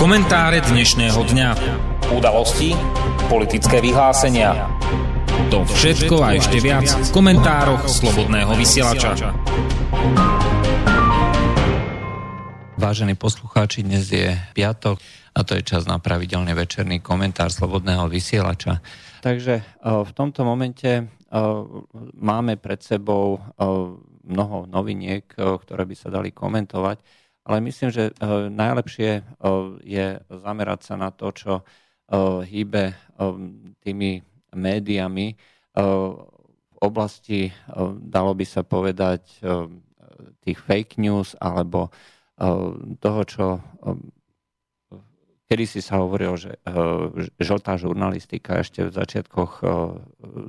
Komentáre dnešného dňa. Udalosti, politické vyhlásenia. To všetko a ešte viac v komentároch Slobodného vysielača. Vážení poslucháči, dnes je piatok a to je čas na pravidelný večerný komentár Slobodného vysielača. Takže e, v tomto momente e, máme pred sebou e, mnoho noviniek, ktoré by sa dali komentovať ale myslím, že eh, najlepšie eh, je zamerať sa na to, čo eh, hýbe tými médiami v oblasti, dalo by sa povedať, tých fake news alebo toho, čo kedy si sa hovorilo, že žltá žurnalistika ešte v začiatkoch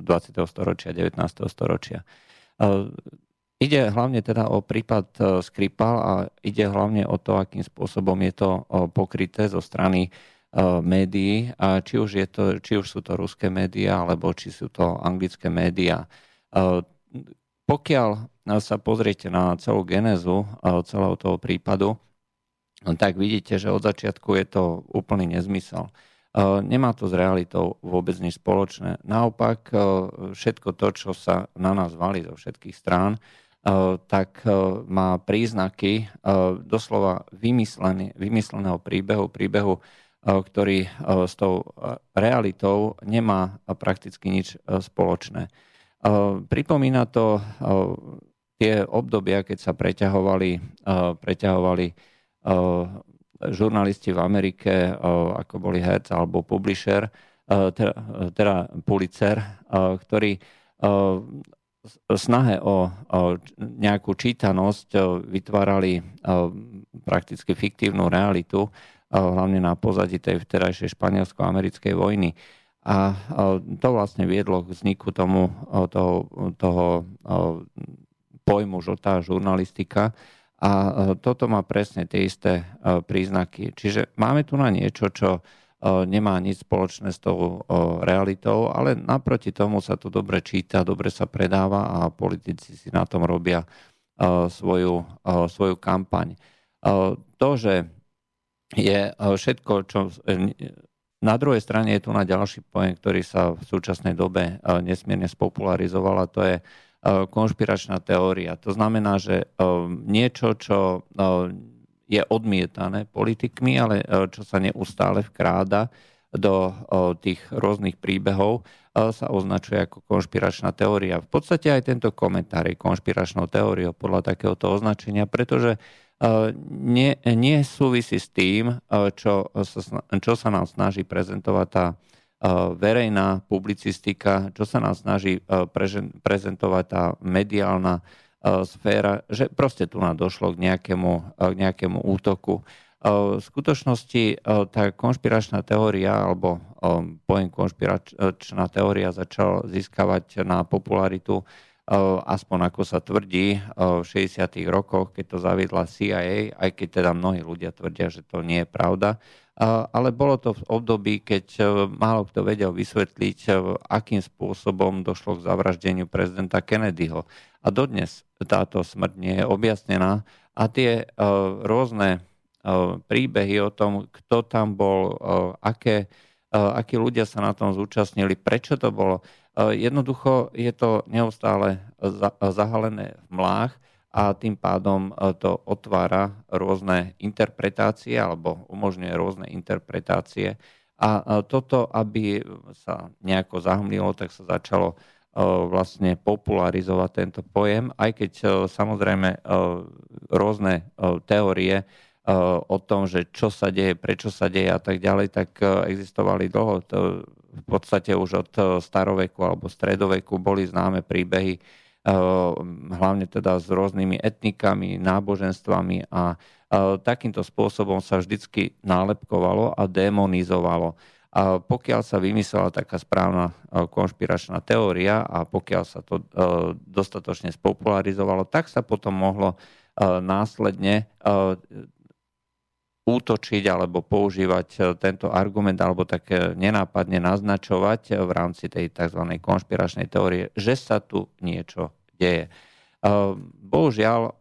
20. storočia, 19. storočia. Ide hlavne teda o prípad e, Skripal a ide hlavne o to, akým spôsobom je to e, pokryté zo strany e, médií, či už, je to, či už sú to ruské médiá, alebo či sú to anglické médiá. Pokiaľ sa pozriete na celú genézu celého toho prípadu, tak vidíte, že od začiatku je to úplný nezmysel. Nemá to s realitou vôbec nič spoločné. Naopak, všetko to, čo sa na nás valí zo všetkých strán, tak eh, má príznaky eh, doslova vymysleného príbehu, príbehu, ktorý s tou realitou nemá prakticky nič spoločné. Pripomína to tie obdobia, keď sa preťahovali, preťahovali žurnalisti v Amerike, ako boli Hertz alebo Publisher, teda, teda Pulitzer, ktorí snahe o, o nejakú čítanosť vytvárali prakticky fiktívnu realitu, hlavne na pozadí tej vterajšej španielsko-americkej vojny. A to vlastne viedlo k vzniku tomu, toho, toho pojmu žltá žurnalistika. A toto má presne tie isté príznaky. Čiže máme tu na niečo, čo nemá nič spoločné s tou realitou, ale naproti tomu sa to dobre číta, dobre sa predáva a politici si na tom robia svoju, svoju kampaň. To, že je všetko, čo... Na druhej strane je tu na ďalší pojem, ktorý sa v súčasnej dobe nesmierne spopularizoval a to je konšpiračná teória. To znamená, že niečo, čo je odmietané politikmi, ale e, čo sa neustále vkráda do e, tých rôznych príbehov, e, sa označuje ako konšpiračná teória. V podstate aj tento komentár je konšpiračnou teóriou podľa takéhoto označenia, pretože nie, nie súvisí s tým, čo sa, čo sa nám snaží prezentovať tá verejná publicistika, čo sa nám snaží prezentovať tá mediálna E, sféra, že proste tu nám došlo k nejakému, e, k nejakému útoku. E, v skutočnosti tá konšpiračná teória alebo pojem konšpiračná teória začal získavať na popularitu aspoň ako sa tvrdí v 60. rokoch, keď to zaviedla CIA, aj keď teda mnohí ľudia tvrdia, že to nie je pravda. Ale bolo to v období, keď málo kto vedel vysvetliť, akým spôsobom došlo k zavraždeniu prezidenta Kennedyho. A dodnes táto smrť nie je objasnená. A tie uh, rôzne príbehy o tom, kto tam bol, aké, akí ľudia sa na tom zúčastnili, prečo to bolo, jednoducho je to neustále za, zahalené v mlách a tým pádom uh, to otvára rôzne interpretácie alebo umožňuje rôzne interpretácie. A toto, aby sa nejako zahmlilo, tak sa začalo vlastne popularizovať tento pojem, aj keď samozrejme rôzne teórie o tom, že čo sa deje, prečo sa deje a tak ďalej, tak existovali dlho. To v podstate už od staroveku alebo stredoveku boli známe príbehy, hlavne teda s rôznymi etnikami, náboženstvami a takýmto spôsobom sa vždycky nálepkovalo a demonizovalo. A pokiaľ sa vymyslela taká správna e, konšpiračná teória a pokiaľ sa to e, dostatočne spopularizovalo, tak sa potom mohlo e, následne útočiť alebo používať tento argument alebo tak nenápadne naznačovať v rámci tej tzv. konšpiračnej teórie, že sa tu niečo deje. Bohužiaľ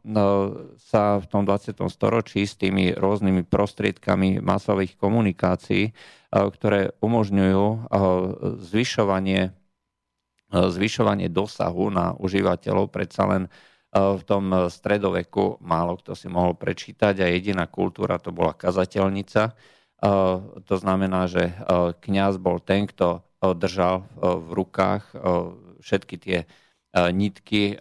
sa v tom 20. storočí s tými rôznymi prostriedkami masových komunikácií, ktoré umožňujú zvyšovanie, zvyšovanie dosahu na užívateľov, predsa len v tom stredoveku málo kto si mohol prečítať a jediná kultúra to bola kazateľnica. To znamená, že kňaz bol ten, kto držal v rukách všetky tie nitky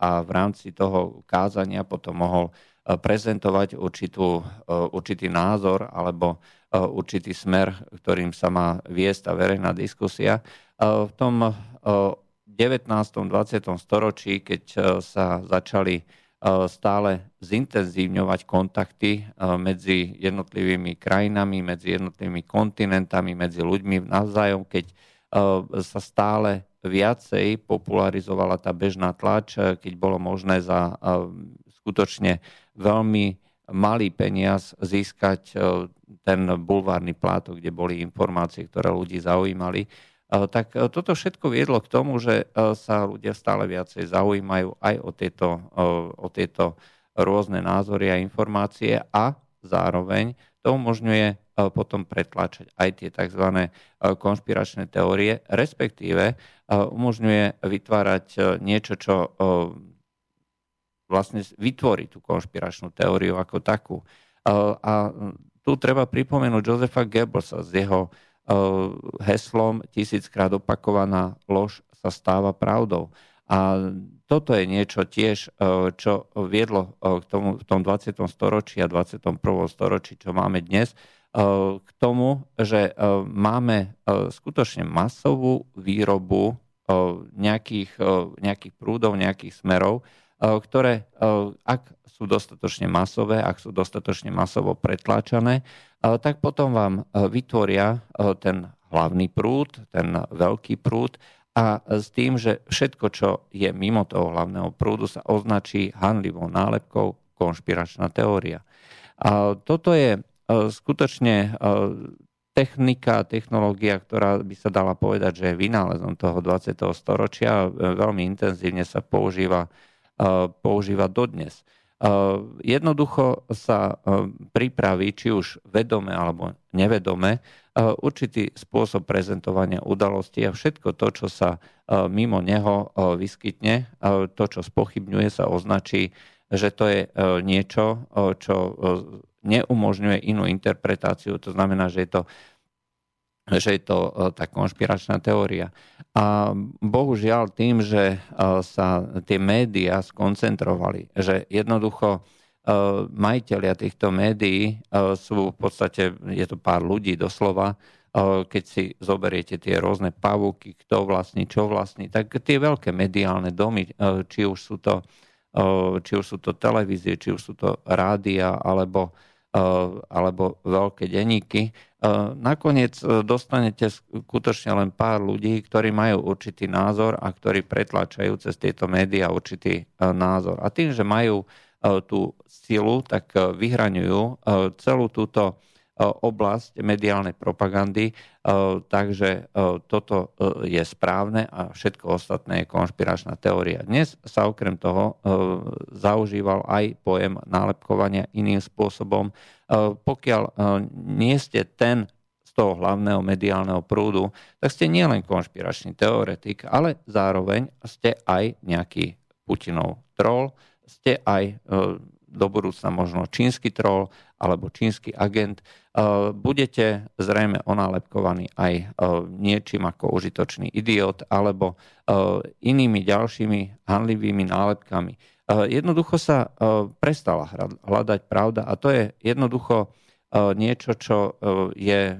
a v rámci toho kázania potom mohol prezentovať určitú, určitý názor alebo určitý smer, ktorým sa má viesť tá verejná diskusia. V tom 19. 20. storočí, keď e, sa začali e, stále zintenzívňovať kontakty e, medzi jednotlivými krajinami, medzi jednotlivými kontinentami, medzi ľuďmi navzájom, keď sa stále viacej popularizovala tá bežná tlač, keď bolo možné za skutočne veľmi malý peniaz získať ten bulvárny plátok, kde boli informácie, ktoré ľudí zaujímali tak e, toto všetko viedlo k tomu, že e, sa ľudia stále viacej zaujímajú aj o tieto, o tieto rôzne názory a informácie a zároveň to umožňuje e, potom pretlačať aj tie tzv. konšpiračné teórie, respektíve umožňuje vytvárať niečo, čo vlastne vytvorí tú konšpiračnú teóriu ako takú. A tu treba pripomenúť Josefa Goebbelsa z jeho Eh, heslom tisíckrát opakovaná lož sa stáva pravdou. A toto je niečo tiež, čo viedlo k tomu v tom 20. storočí a 21. storočí, čo máme dnes, k tomu, že máme skutočne masovú výrobu nejakých, nejakých prúdov, nejakých smerov, ktoré, ak sú dostatočne masové, ak sú dostatočne masovo pretláčané, tak potom vám e, vytvoria e, ten hlavný prúd, ten veľký prúd a s tým, že všetko, čo je mimo toho hlavného prúdu, sa označí hanlivou nálepkou konšpiračná teória. A toto je e, skutočne technika, technológia, ktorá by sa dala povedať, že je vynálezom toho 20. storočia, veľmi intenzívne sa používa, používa dodnes. Eh, jednoducho sa eh, pripraví, či už vedome alebo nevedome, eh, určitý spôsob prezentovania udalosti a všetko to, čo sa mimo neho vyskytne, to, čo spochybňuje, sa označí, že to je niečo, čo neumožňuje inú interpretáciu. To znamená, že je to že je to e, tá konšpiračná teória. A bohužiaľ tým, že e, sa tie médiá skoncentrovali, že jednoducho e, majiteľia týchto médií sú v podstate, je to pár ľudí doslova, keď si zoberiete tie rôzne pavúky, kto vlastní, čo vlastní, tak tie veľké mediálne domy, či už sú to, či už sú to televízie, či už sú to rádia, alebo alebo veľké denníky. Eh, nakoniec eh, dostanete skutočne len pár ľudí, ktorí majú určitý názor a ktorí pretlačajú cez tieto médiá určitý názor. A tým, že majú tú silu, tak vyhraňujú celú túto oblasť mediálnej propagandy, takže toto je správne a všetko ostatné je konšpiračná teória. Dnes sa okrem toho zaužíval aj pojem nálepkovania iným spôsobom. Pokiaľ nie ste ten z toho hlavného mediálneho prúdu, tak ste nielen konšpiračný teoretik, ale zároveň ste aj nejaký Putinov troll, ste aj do budúcna možno čínsky troll alebo čínsky agent, e, budete zrejme onálepkovaní aj e, niečím ako užitočný idiot alebo e, inými ďalšími hanlivými nálepkami. Jednoducho sa prestala hľadať pravda a to je jednoducho niečo, čo je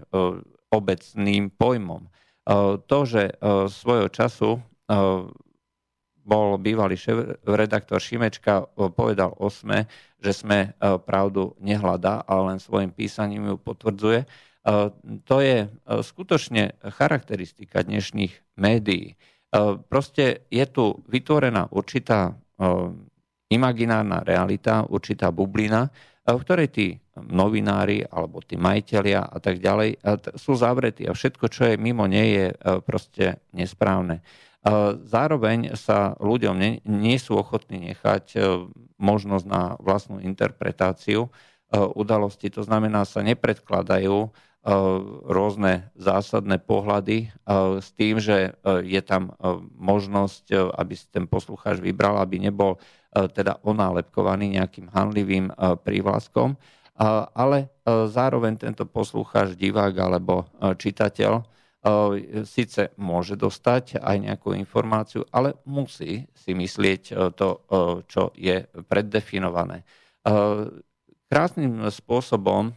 obecným pojmom. To, že svojho času bol bývalý šéf-redaktor Šimečka, povedal o že SME pravdu nehľadá, ale len svojim písaním ju potvrdzuje. To je skutočne charakteristika dnešných médií. Proste je tu vytvorená určitá imaginárna realita, určitá bublina, v ktorej tí novinári alebo tí majiteľia a tak ďalej sú zavretí a všetko, čo je mimo nej, je proste nesprávne. Zároveň sa ľuďom nie, nie sú ochotní nechať možnosť na vlastnú interpretáciu udalosti. To znamená, sa nepredkladajú rôzne zásadné pohľady s tým, že je tam možnosť, aby si ten poslucháč vybral, aby nebol teda onálepkovaný nejakým hanlivým prívlaskom, ale zároveň tento poslucháč, divák alebo čitateľ síce môže dostať aj nejakú informáciu, ale musí si myslieť to, čo je preddefinované. Krásnym spôsobom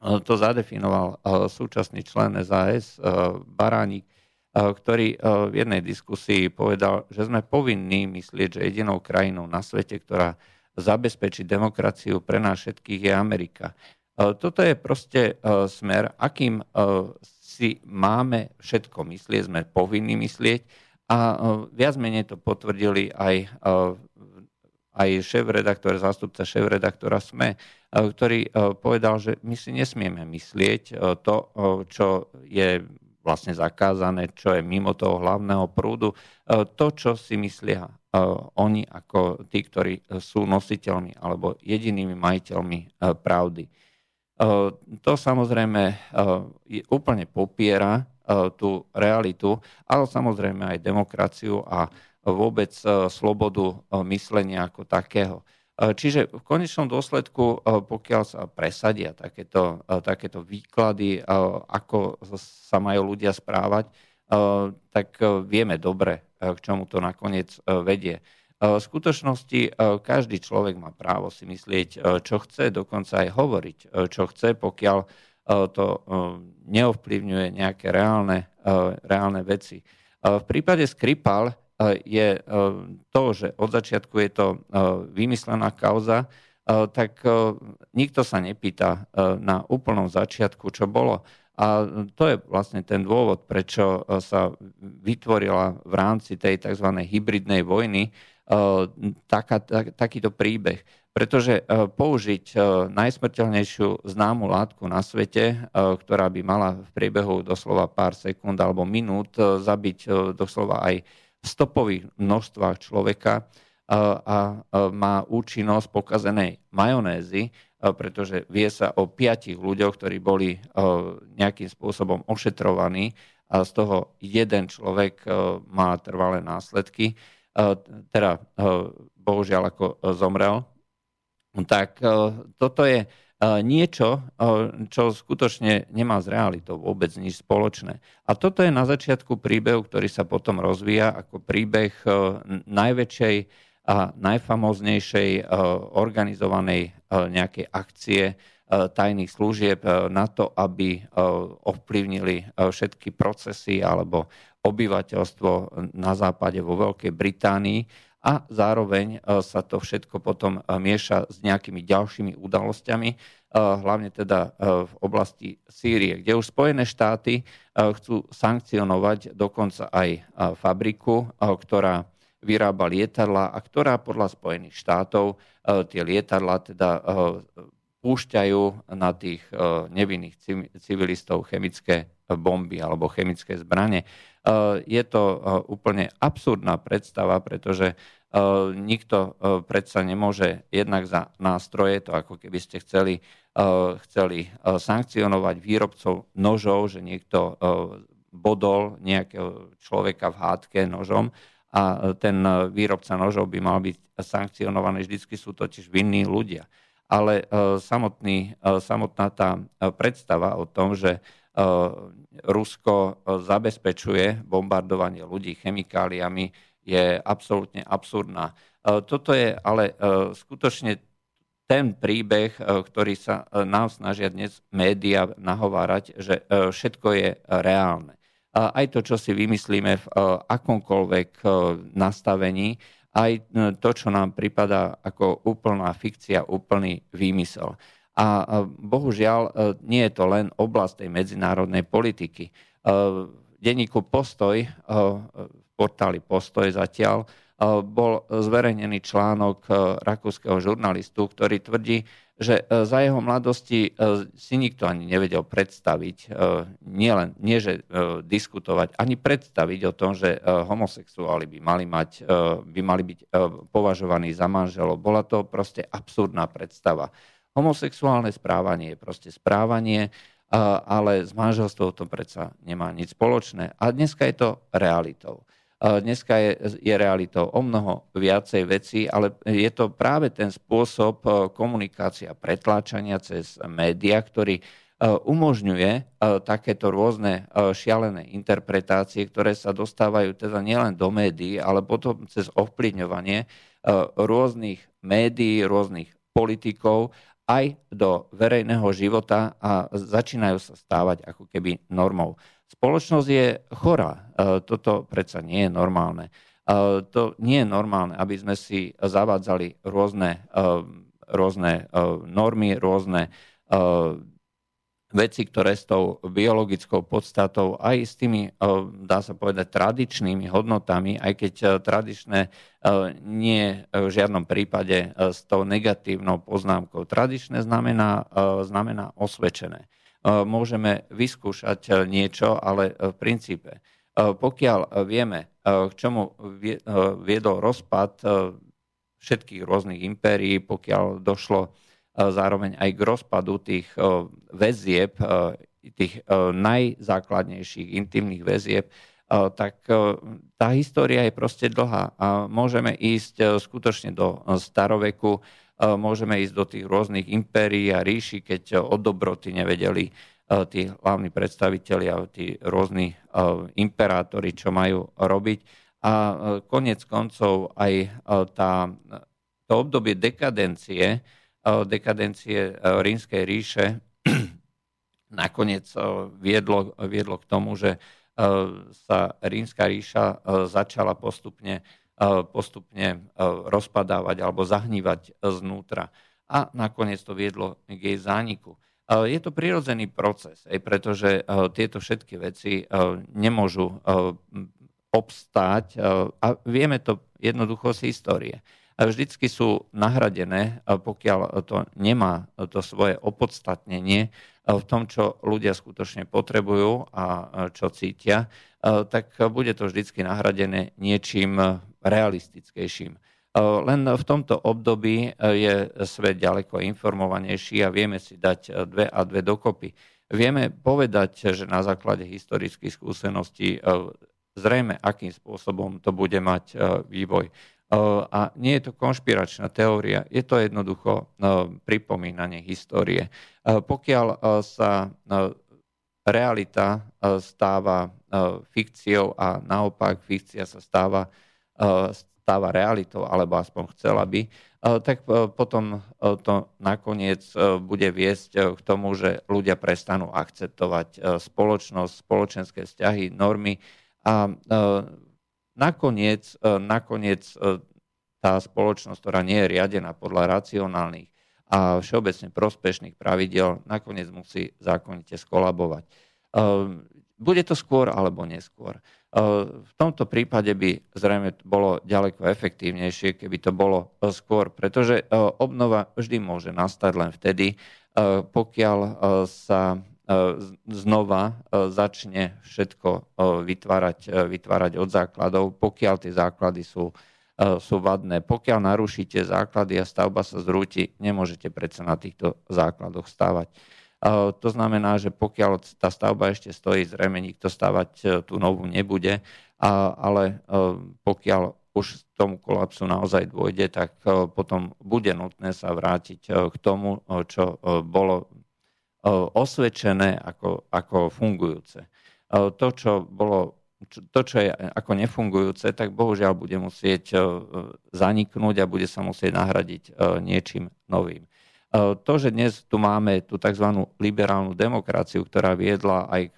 to zadefinoval súčasný člen SAS Baránik, ktorý v jednej diskusii povedal, že sme povinní myslieť, že jedinou krajinou na svete, ktorá zabezpečí demokraciu pre nás všetkých je Amerika. Toto je proste smer, akým si máme všetko myslieť, sme povinní myslieť a e, viac menej to potvrdili aj, e, aj šéf-redaktor, zástupca šéf-redaktora SME, e, ktorý povedal, že my si nesmieme myslieť to, čo je vlastne zakázané, čo je mimo toho hlavného prúdu, to, čo si myslia oni ako tí, ktorí sú nositeľmi alebo jedinými majiteľmi pravdy. To samozrejme úplne popiera tú realitu, ale samozrejme aj demokraciu a vôbec slobodu myslenia ako takého. Čiže v konečnom dôsledku, pokiaľ sa presadia takéto, takéto výklady, ako sa majú ľudia správať, tak vieme dobre, k čomu to nakoniec vedie. V skutočnosti e, každý človek má právo si myslieť, e, čo chce, dokonca aj hovoriť, e, čo chce, pokiaľ to neovplyvňuje nejaké reálne, reálne veci. V prípade Skripal je to, že od začiatku je to vymyslená kauza, tak nikto sa nepýta na úplnom začiatku, čo bolo. A to je vlastne ten dôvod, prečo sa vytvorila v rámci tej tzv. hybridnej vojny taká, tak, takýto príbeh. Pretože eh, použiť eh, najsmrteľnejšiu známu látku na svete, ktorá by mala v priebehu doslova pár sekúnd alebo minút zabiť doslova aj v stopových množstvách človeka a má účinnosť pokazenej majonézy, pretože vie sa o piatich ľuďoch, ktorí boli nejakým spôsobom ošetrovaní a z toho jeden človek má trvalé následky teda bohužiaľ ako zomrel, tak toto je niečo, čo skutočne nemá s realitou vôbec nič spoločné. A toto je na začiatku príbehu, ktorý sa potom rozvíja ako príbeh najväčšej a najfamoznejšej organizovanej nejakej akcie tajných služieb na to, aby ovplyvnili všetky procesy alebo obyvateľstvo na západe vo Veľkej Británii a zároveň e, sa to všetko potom e, mieša s nejakými ďalšími udalosťami, e, hlavne teda v oblasti Sýrie, kde už Spojené štáty chcú sankcionovať dokonca aj fabriku, ktorá vyrába lietadla a ktorá podľa Spojených štátov tie lietadla teda púšťajú na tých nevinných civilistov chemické bomby alebo chemické zbranie. Eh, je to eh, úplne absurdná predstava, pretože eh, nikto predsa nemôže jednak za nástroje, to ako keby ste chceli, chceli sankcionovať výrobcov nožov, že niekto bodol nejakého človeka v hádke nožom a ten výrobca nožov by mal byť sankcionovaný. Vždycky sú totiž vinní ľudia. Ale samotný, samotná tá predstava o tom, že Rusko eh, zabezpečuje bombardovanie ľudí chemikáliami, je absolútne absurdná. Eh, toto je ale skutočne ten príbeh, ktorý sa nám snažia dnes médiá nahovárať, že všetko je reálne. Aj to, čo si vymyslíme v akomkoľvek nastavení, aj to, čo nám pripadá ako úplná fikcia, úplný výmysel. A bohužiaľ e, nie je to len oblasť tej medzinárodnej politiky. E, v denníku Postoj, e, v portáli Postoj zatiaľ, bol zverejnený článok rakúskeho žurnalistu, ktorý tvrdí, že za jeho mladosti si nikto ani nevedel predstaviť, nielen, nie že diskutovať, ani predstaviť o tom, že homosexuáli by mali, mať, by mali byť považovaní za manželov. Bola to proste absurdná predstava. Homosexuálne správanie je proste správanie, ale s manželstvom to predsa nemá nič spoločné. A dneska je to realitou. Dneska je, je realitou o mnoho viacej vecí, ale je to práve ten spôsob komunikácia, pretláčania cez média, ktorý umožňuje takéto rôzne šialené interpretácie, ktoré sa dostávajú teda nielen do médií, ale potom cez ovplyvňovanie rôznych médií, rôznych politikov aj do verejného života a začínajú sa stávať ako keby normou. Spoločnosť je chorá. E, toto predsa nie je normálne. E, to nie je normálne, aby sme si zavádzali rôzne, e, rôzne normy, rôzne veci, ktoré s tou biologickou podstatou, aj s tými, dá sa povedať, tradičnými hodnotami, aj keď tradičné nie v žiadnom prípade s tou negatívnou poznámkou. Tradičné znamená, znamená osvedčené. Môžeme vyskúšať niečo, ale v princípe, pokiaľ vieme, k čomu viedol rozpad všetkých rôznych impérií, pokiaľ došlo zároveň aj k rozpadu tých väzieb, tých najzákladnejších intimných väzieb, tak tá história je proste dlhá môžeme ísť skutočne do staroveku, môžeme ísť do tých rôznych impérií a ríši, keď od dobroty nevedeli tí hlavní predstavitelia, tí rôzni imperátori, čo majú robiť. A konec koncov aj tá, to obdobie dekadencie, dekadencie rímskej ríše nakoniec viedlo, viedlo k tomu, že sa rímska ríša začala postupne, postupne rozpadávať alebo zahnívať znútra. A nakoniec to viedlo k jej zániku. Je to prirodzený proces, pretože tieto všetky veci nemôžu obstáť a vieme to jednoducho z histórie vždycky sú nahradené, pokiaľ to nemá to svoje opodstatnenie v tom, čo ľudia skutočne potrebujú a čo cítia, tak bude to vždycky nahradené niečím realistickejším. Len v tomto období je svet ďaleko informovanejší a vieme si dať dve a dve dokopy. Vieme povedať, že na základe historických skúseností zrejme, akým spôsobom to bude mať vývoj. A nie je to konšpiračná teória, je to jednoducho pripomínanie histórie. Pokiaľ sa realita stáva fikciou a naopak fikcia sa stáva, stáva realitou, alebo aspoň chcela by, tak potom to nakoniec bude viesť k tomu, že ľudia prestanú akceptovať spoločnosť, spoločenské vzťahy, normy a nakoniec, e, nakoniec e, tá spoločnosť, ktorá nie je riadená podľa racionálnych a všeobecne prospešných pravidel, nakoniec musí zákonite skolabovať. E, bude to skôr alebo neskôr. V tomto prípade by zrejme bolo ďaleko efektívnejšie, keby to bolo skôr, pretože obnova vždy môže nastať len vtedy, pokiaľ sa znova e, začne všetko e, vytvárať, vytvárať od základov, pokiaľ tie základy sú, sú vadné. Pokiaľ narušíte základy a stavba sa zrúti, nemôžete predsa na týchto základoch stávať. To znamená, že pokiaľ tá stavba ešte stojí, zrejme nikto stavať tú novú nebude, ale pokiaľ už tomu kolapsu naozaj dôjde, tak potom bude nutné sa vrátiť k tomu, čo bolo osvedčené ako, ako fungujúce. To, čo bolo to, čo je ako nefungujúce, tak bohužiaľ bude musieť zaniknúť a bude sa musieť nahradiť niečím novým. To, že dnes tu máme tú tzv. liberálnu demokraciu, ktorá viedla aj k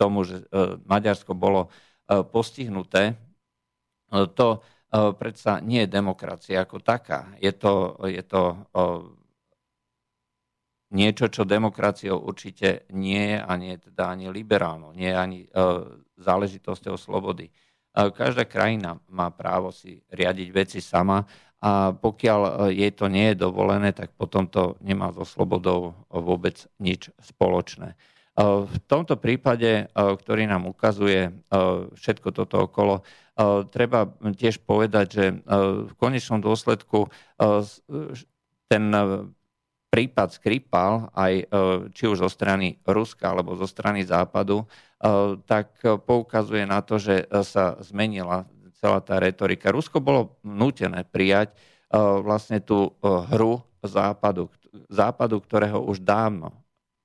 tomu, že Maďarsko bolo postihnuté, to predsa nie je demokracia ako taká. Je to, je to niečo, čo demokraciou určite nie je a nie je teda ani liberálno, nie je ani e, záležitosťou slobody. E, každá krajina má právo si riadiť veci sama a pokiaľ jej to nie je dovolené, tak potom to nemá so slobodou vôbec nič spoločné. V tomto prípade, ktorý nám ukazuje všetko toto okolo, treba tiež povedať, že v konečnom dôsledku ten prípad Skripal, aj či už zo strany Ruska alebo zo strany Západu, tak poukazuje na to, že sa zmenila celá tá retorika. Rusko bolo nútené prijať vlastne tú hru Západu, Západu, ktorého už dávno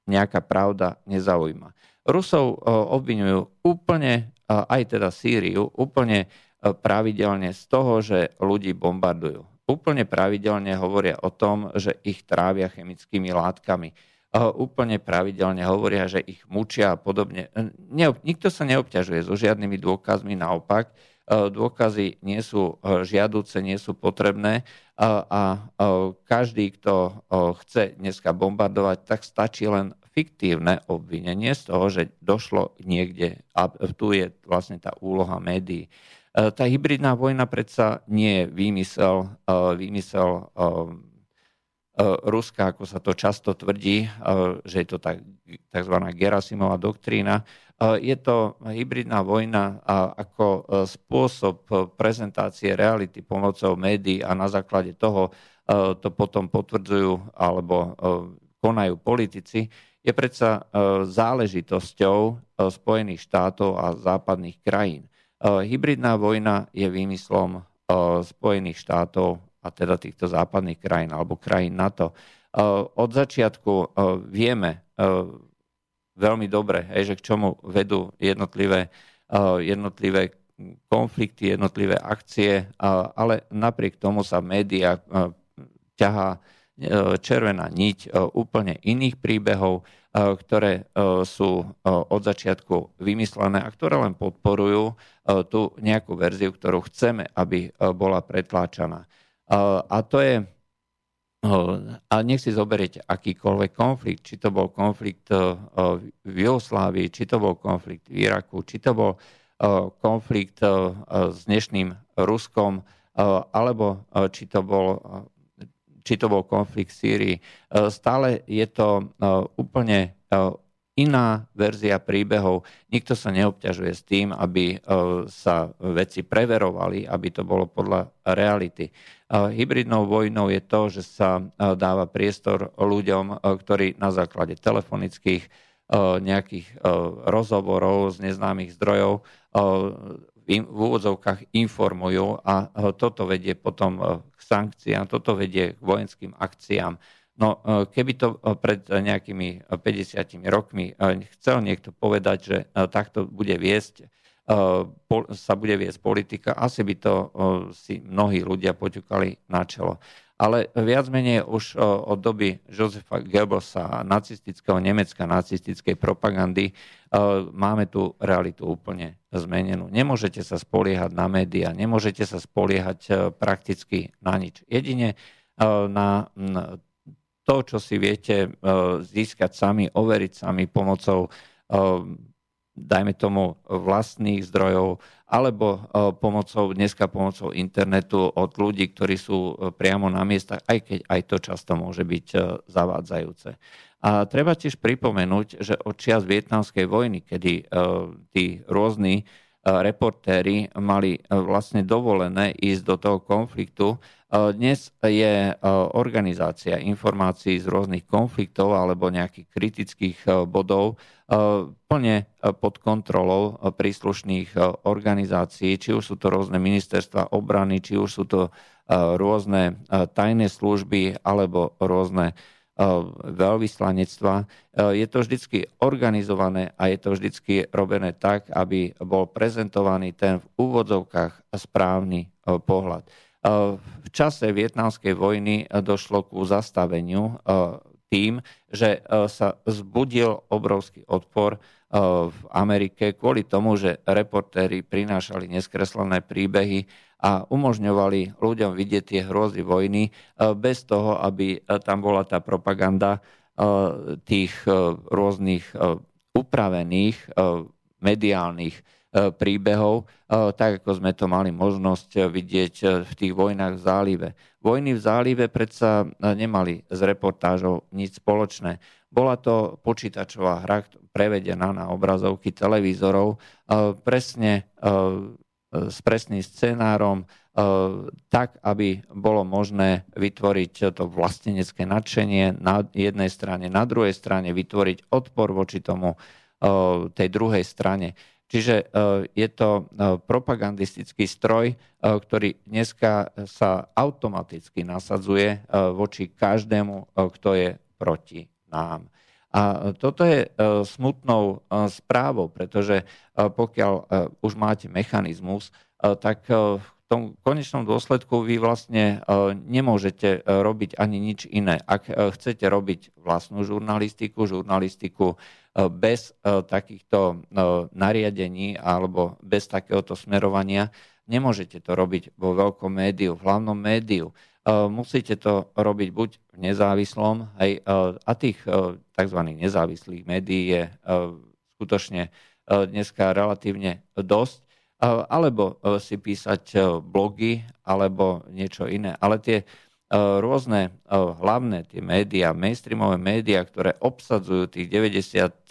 nejaká pravda nezaujíma. Rusov e, obvinujú úplne, e, aj teda Sýriu, úplne e, pravidelne z toho, že ľudí bombardujú. Úplne pravidelne hovoria o tom, že ich trávia chemickými látkami. Úplne pravidelne hovoria, že ich mučia a podobne. Nikto sa neobťažuje so žiadnymi dôkazmi, naopak dôkazy nie sú žiaduce, nie sú potrebné a každý, kto chce dneska bombardovať, tak stačí len fiktívne obvinenie z toho, že došlo niekde, a tu je vlastne tá úloha médií. Tá hybridná vojna predsa nie je výmysel, výmysel Ruska, ako sa to často tvrdí, že je to tzv. Gerasimová doktrína. Je to hybridná vojna ako spôsob prezentácie reality pomocou médií a na základe toho to potom potvrdzujú alebo konajú politici, je predsa záležitosťou Spojených štátov a západných krajín. Hybridná vojna je výmyslom Spojených štátov a teda týchto západných krajín alebo krajín NATO. Od začiatku vieme veľmi dobre, že k čomu vedú jednotlivé, jednotlivé konflikty, jednotlivé akcie, ale napriek tomu sa média ťahá červená niť úplne iných príbehov, ktoré sú od začiatku vymyslené a ktoré len podporujú tú nejakú verziu, ktorú chceme, aby bola pretláčaná. A to je a nech si zoberiete akýkoľvek konflikt, či to bol konflikt v Jugoslávii, či to bol konflikt v Iraku, či to bol konflikt s dnešným Ruskom, alebo či to bol, či to bol konflikt v Sýrii. Stále je to úplne iná verzia príbehov. Nikto sa neobťažuje s tým, aby sa veci preverovali, aby to bolo podľa reality. Hybridnou vojnou je to, že sa dáva priestor ľuďom, ktorí na základe telefonických nejakých rozhovorov z neznámych zdrojov v úvodzovkách informujú a toto vedie potom k sankciám, toto vedie k vojenským akciám. No keby to pred nejakými 50 rokmi chcel niekto povedať, že takto bude viesť sa bude viesť politika, asi by to si mnohí ľudia poťukali na čelo. Ale viac menej už od doby Josefa Goebbelsa, nacistického Nemecka, nacistickej propagandy, máme tú realitu úplne zmenenú. Nemôžete sa spoliehať na médiá, nemôžete sa spoliehať prakticky na nič. Jedine na to, čo si viete získať sami, overiť sami pomocou dajme tomu, vlastných zdrojov, alebo e, pomocou, dneska pomocou internetu od ľudí, ktorí sú e, priamo na miestach, aj keď aj to často môže byť e, zavádzajúce. A treba tiež pripomenúť, že od čias vietnamskej vojny, kedy tí rôzni reportéri mali vlastne dovolené ísť do toho konfliktu, dnes je organizácia informácií z rôznych konfliktov alebo nejakých kritických bodov plne pod kontrolou príslušných organizácií, či už sú to rôzne ministerstva obrany, či už sú to rôzne tajné služby alebo rôzne veľvyslanectva. Je to vždy organizované a je to vždy robené tak, aby bol prezentovaný ten v úvodzovkách správny pohľad. V čase vietnamskej vojny došlo ku zastaveniu tým, že sa zbudil obrovský odpor v Amerike kvôli tomu, že reportéri prinášali neskreslené príbehy a umožňovali ľuďom vidieť tie hrôzy vojny bez toho, aby tam bola tá propaganda tých rôznych upravených mediálnych príbehov, tak ako sme to mali možnosť vidieť v tých vojnách v zálive. Vojny v zálive predsa nemali s reportážou nič spoločné. Bola to počítačová hra prevedená na obrazovky televízorov presne s presným scenárom, tak, aby bolo možné vytvoriť to vlastenecké nadšenie na jednej strane, na druhej strane vytvoriť odpor voči tomu tej druhej strane. Čiže je to propagandistický stroj, ktorý dneska sa automaticky nasadzuje voči každému, kto je proti nám. A toto je smutnou správou, pretože pokiaľ už máte mechanizmus, tak tom konečnom dôsledku vy vlastne nemôžete robiť ani nič iné. Ak chcete robiť vlastnú žurnalistiku, žurnalistiku bez takýchto nariadení alebo bez takéhoto smerovania, nemôžete to robiť vo veľkom médiu, v hlavnom médiu musíte to robiť buď v nezávislom, eh, a tých tzv. nezávislých médií je skutočne dneska relatívne dosť, alebo si písať blogy, alebo niečo iné. Ale tie rôzne hlavné tie médiá, mainstreamové médiá, ktoré obsadzujú tých 99%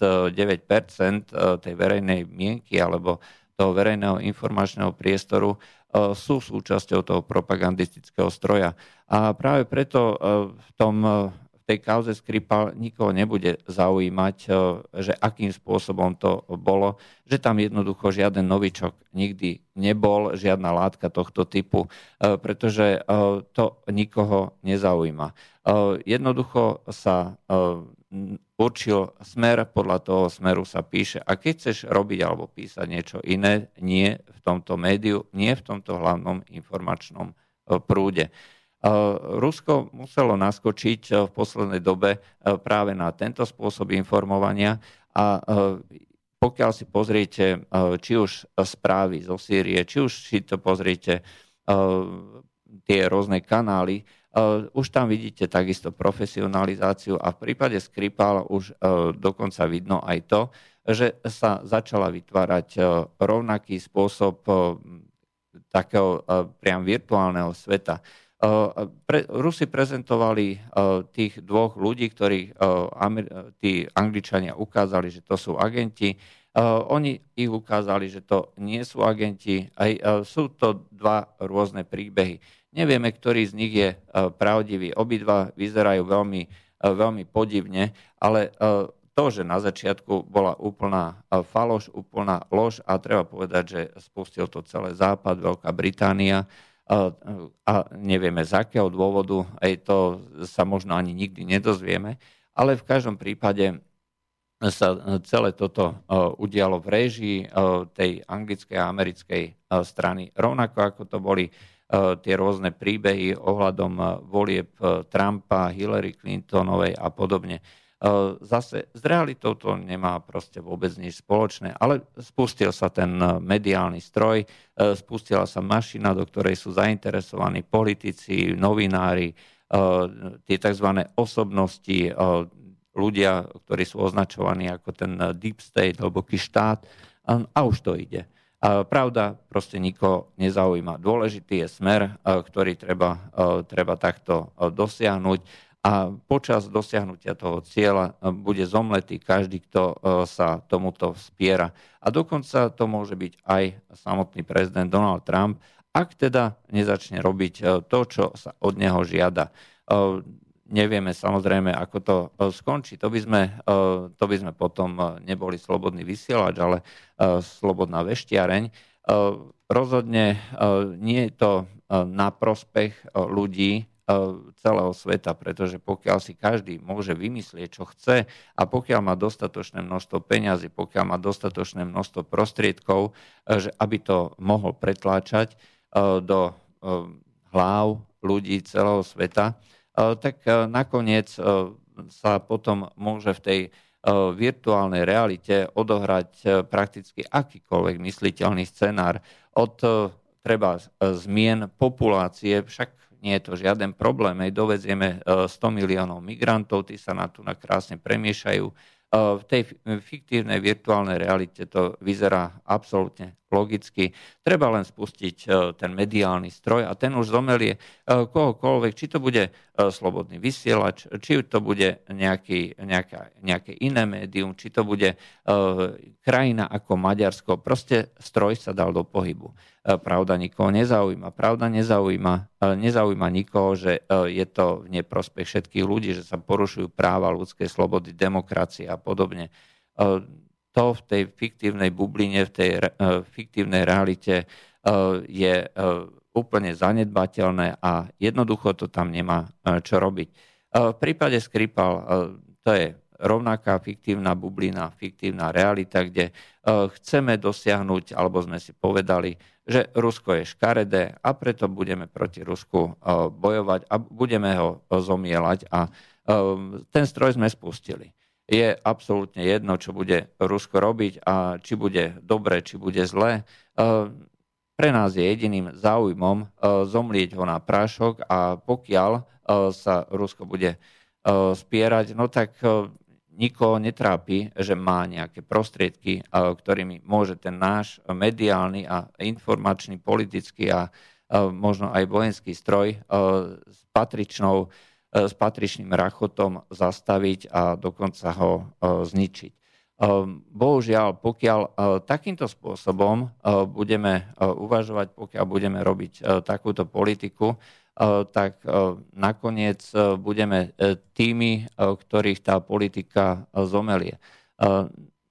tej verejnej mienky alebo toho verejného informačného priestoru, E, sú súčasťou toho propagandistického stroja. A práve preto e, v tom e, tej kauze Skripal nikoho nebude zaujímať, že akým spôsobom to bolo, že tam jednoducho žiaden novičok nikdy nebol, žiadna látka tohto typu, pretože to nikoho nezaujíma. Jednoducho sa určil smer, podľa toho smeru sa píše. A keď chceš robiť alebo písať niečo iné, nie v tomto médiu, nie v tomto hlavnom informačnom prúde. E, Rusko muselo naskočiť e, v poslednej dobe práve na tento spôsob informovania a pokiaľ si pozriete či už správy zo Sýrie, či už si to pozriete tie rôzne kanály, už tam vidíte takisto profesionalizáciu a v prípade Skripal už dokonca vidno aj to, že sa začala vytvárať rovnaký spôsob takého priam virtuálneho sveta. Pre, Rusi prezentovali tých dvoch ľudí, ktorí tí Angličania ukázali, že to sú agenti. Oni ich ukázali, že to nie sú agenti. Aj, sú to dva rôzne príbehy. Nevieme, ktorý z nich je pravdivý. Obidva vyzerajú veľmi, veľmi podivne, ale to, že na začiatku bola úplná faloš, úplná lož a treba povedať, že spustil to celé Západ, Veľká Británia a nevieme z akého dôvodu, aj to sa možno ani nikdy nedozvieme, ale v každom prípade sa celé toto udialo v réžii tej anglickej a americkej strany. Rovnako ako to boli E, tie rôzne príbehy ohľadom e, volieb e, Trumpa, Hillary Clintonovej a podobne. Zase s realitou to nemá proste vôbec nič spoločné, ale spustil sa ten mediálny stroj, spustila sa mašina, do ktorej sú zainteresovaní politici, novinári, tie tzv. osobnosti, ľudia, ktorí sú označovaní ako ten deep state, hlboký štát a už to ide. Pravda proste nikoho nezaujíma. Dôležitý je smer, ktorý treba, treba takto dosiahnuť a počas dosiahnutia toho cieľa bude zomletý každý, kto sa tomuto spiera. A dokonca to môže byť aj samotný prezident Donald Trump, ak teda nezačne robiť to, čo sa od neho žiada nevieme samozrejme, ako to e, skončí. To by sme, e, to by sme potom e, neboli slobodný vysielač, ale slobodná veštiareň. Rozhodne nie je to na prospech ľudí celého sveta, pretože pokiaľ si každý môže vymyslieť, čo chce a pokiaľ má dostatočné množstvo peňazí, pokiaľ má dostatočné množstvo prostriedkov, že aby to mohol pretláčať do hlav ľudí celého sveta, tak nakoniec sa potom môže v tej virtuálnej realite odohrať prakticky akýkoľvek mysliteľný scenár. Od treba zmien populácie, však nie je to žiaden problém, aj dovezieme 100 miliónov migrantov, tí sa na tu na krásne premiešajú. V tej fiktívnej virtuálnej realite to vyzerá absolútne logicky. Treba len spustiť e, ten mediálny stroj a ten už zomelie e, kohokoľvek, či to bude e, slobodný vysielač, či to bude nejaký, nejaká, nejaké iné médium, či to bude krajina ako Maďarsko. Proste stroj sa dal do pohybu. Pravda nikoho nezaujíma. Pravda nezaujíma, nezaujíma nikoho, že je to v neprospech všetkých ľudí, že sa porušujú práva, ľudské slobody, demokracie a podobne to v tej fiktívnej bubline, v tej uh, fiktívnej realite uh, je uh, úplne zanedbateľné a jednoducho to tam nemá čo robiť. V prípade Skripal to je rovnaká fiktívna bublina, fiktívna realita, kde chceme dosiahnuť, alebo sme si povedali, že Rusko je škaredé a preto budeme proti Rusku bojovať a budeme ho zomielať a ten stroj sme spustili je absolútne jedno, čo bude Rusko robiť a či bude dobre, či bude zlé. E, pre nás je jediným záujmom e, zomlieť ho na prášok a pokiaľ e, sa Rusko bude spierať, no tak nikoho netrápi, že má nejaké prostriedky, ktorými môže ten náš mediálny a informačný, politický a možno aj vojenský stroj s patričnou E, s patričným rachotom zastaviť a dokonca ho e, zničiť. E, bohužiaľ, pokiaľ takýmto spôsobom budeme uvažovať, pokiaľ budeme robiť takúto politiku, tak nakoniec budeme tými, ktorých tá politika zomelie.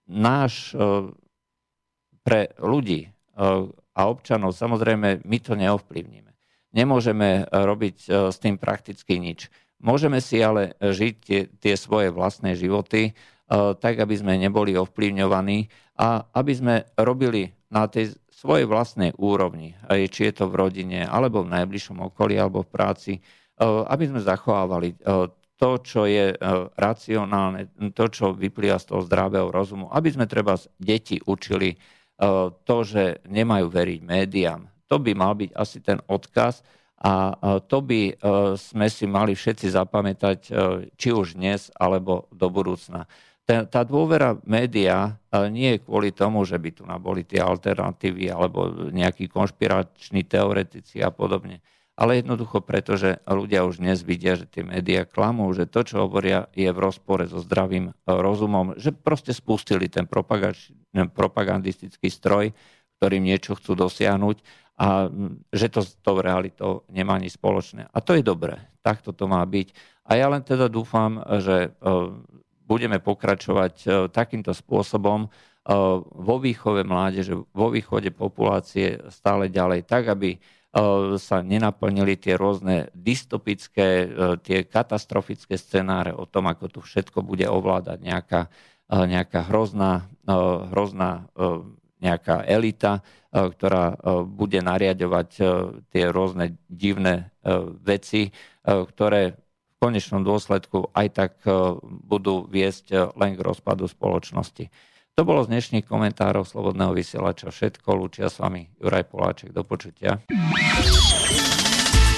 Náš pre ľudí a občanov, samozrejme, my to neovplyvníme. Nemôžeme robiť s tým prakticky nič. Môžeme si ale žiť tie, tie svoje vlastné životy uh, tak, aby sme neboli ovplyvňovaní a aby sme robili na tej svojej vlastnej úrovni, či je to v rodine, alebo v najbližšom okolí, alebo v práci, uh, aby sme zachovávali uh, to, čo je racionálne, to, čo vyplýva z toho zdravého rozumu, aby sme treba deti učili to, že nemajú veriť médiám. To by mal byť asi ten odkaz, a to by e, sme si mali všetci zapamätať, e, či už dnes, alebo do budúcna. Tá dôvera média e, nie je kvôli tomu, že by tu boli tie alternatívy alebo nejakí konšpirační teoretici a podobne, ale jednoducho preto, že ľudia už dnes vidia, že tie médiá klamú, že to, čo hovoria, je v rozpore so zdravým rozumom, že proste spustili ten propagandistický stroj, ktorým niečo chcú dosiahnuť a že to s tou realitou nemá nič spoločné. A to je dobré, takto to má byť. A ja len teda dúfam, že e, budeme pokračovať e, takýmto spôsobom e, vo výchove mládeže, vo východe populácie stále ďalej, tak aby sa nenaplnili tie rôzne dystopické, tie katastrofické scenáre o tom, ako tu všetko bude ovládať nejaká, nejaká hrozná, hrozná nejaká elita, e, ktorá e, bude nariadovať e, tie rôzne divné veci, ktoré v konečnom dôsledku aj tak budú viesť len k rozpadu spoločnosti. To bolo z dnešných komentárov Slobodného vysielača všetko. Lúčia s vami Juraj Poláček. Do počutia.